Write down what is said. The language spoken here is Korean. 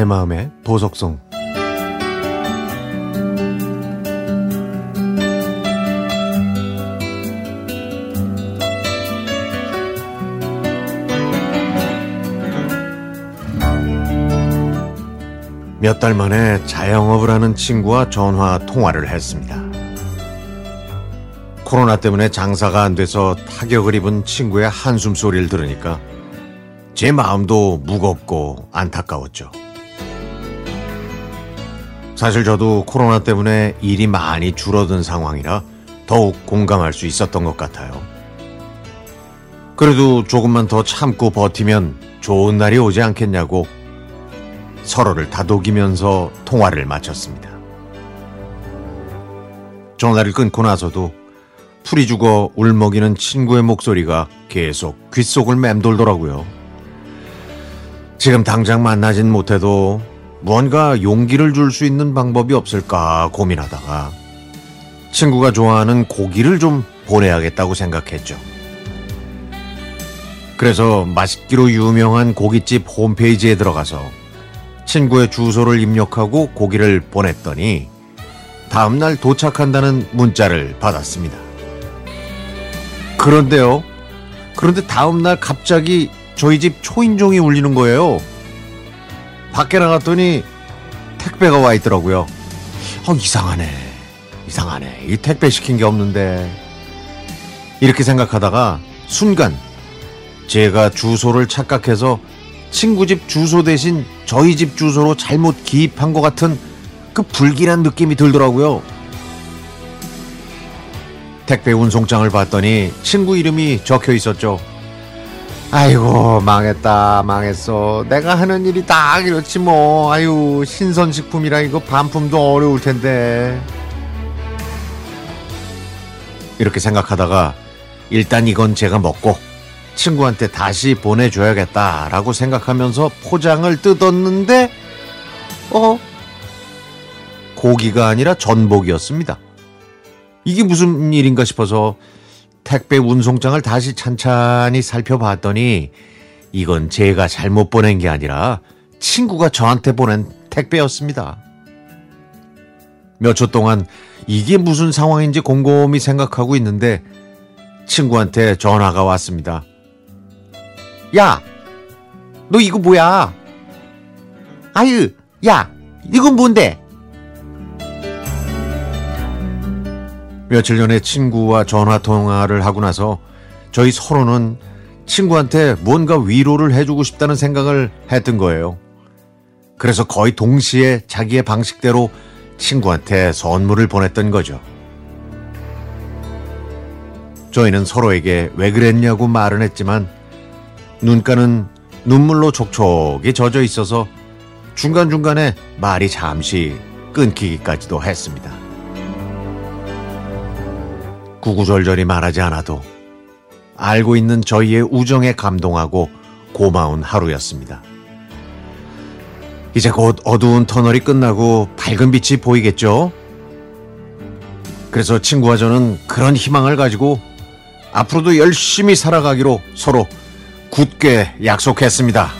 내 마음의 보석성 몇 달 만에 자영업을 하는 친구와 전화 통화를 했습니다. 코로나 때문에 장사가 안 돼서 타격을 입은 친구의 한숨 소리를 들으니까 제 마음도 무겁고 안타까웠죠. 사실 저도 코로나 때문에 일이 많이 줄어든 상황이라 더욱 공감할 수 있었던 것 같아요. 그래도 조금만 더 참고 버티면 좋은 날이 오지 않겠냐고 서로를 다독이면서 통화를 마쳤습니다. 전화를 끊고 나서도 풀이 죽어 울먹이는 친구의 목소리가 계속 귓속을 맴돌더라고요. 지금 당장 만나진 못해도 무언가 용기를 줄 수 있는 방법이 없을까 고민하다가 친구가 좋아하는 고기를 좀 보내야겠다고 생각했죠. 그래서 맛있기로 유명한 고깃집 홈페이지에 들어가서 친구의 주소를 입력하고 고기를 보냈더니 다음날 도착한다는 문자를 받았습니다. 그런데요. 그런데 다음날 갑자기 저희 집 초인종이 울리는 거예요. 밖에 나갔더니 택배가 와 있더라고요. 어, 이상하네. 이상하네. 이 택배 시킨 게 없는데. 이렇게 생각하다가 순간 제가 주소를 착각해서 친구 집 주소 대신 저희 집 주소로 잘못 기입한 것 같은 그 불길한 느낌이 들더라고요. 택배 운송장을 봤더니 친구 이름이 적혀 있었죠. 아이고 망했다 망했어. 내가 하는 일이 딱 이렇지 뭐. 아유 신선식품이라 이거 반품도 어려울 텐데. 이렇게 생각하다가 일단 이건 제가 먹고 친구한테 다시 보내줘야겠다라고 생각하면서 포장을 뜯었는데 어? 고기가 아니라 전복이었습니다. 이게 무슨 일인가 싶어서 택배 운송장을 다시 찬찬히 살펴봤더니 이건 제가 잘못 보낸 게 아니라 친구가 저한테 보낸 택배였습니다. 몇 초 동안 이게 무슨 상황인지 곰곰이 생각하고 있는데 친구한테 전화가 왔습니다. 야, 너 이거 뭐야? 아유, 야, 이건 뭔데? 며칠 전에 친구와 전화 통화를 하고 나서 저희 서로는 친구한테 뭔가 위로를 해주고 싶다는 생각을 했던 거예요. 그래서 거의 동시에 자기의 방식대로 친구한테 선물을 보냈던 거죠. 저희는 서로에게 왜 그랬냐고 말은 했지만 눈가는 눈물로 촉촉이 젖어 있어서 중간중간에 말이 잠시 끊기기까지도 했습니다. 구구절절히 말하지 않아도 알고 있는 저희의 우정에 감동하고 고마운 하루였습니다. 이제 곧 어두운 터널이 끝나고 밝은 빛이 보이겠죠? 그래서 친구와 저는 그런 희망을 가지고 앞으로도 열심히 살아가기로 서로 굳게 약속했습니다.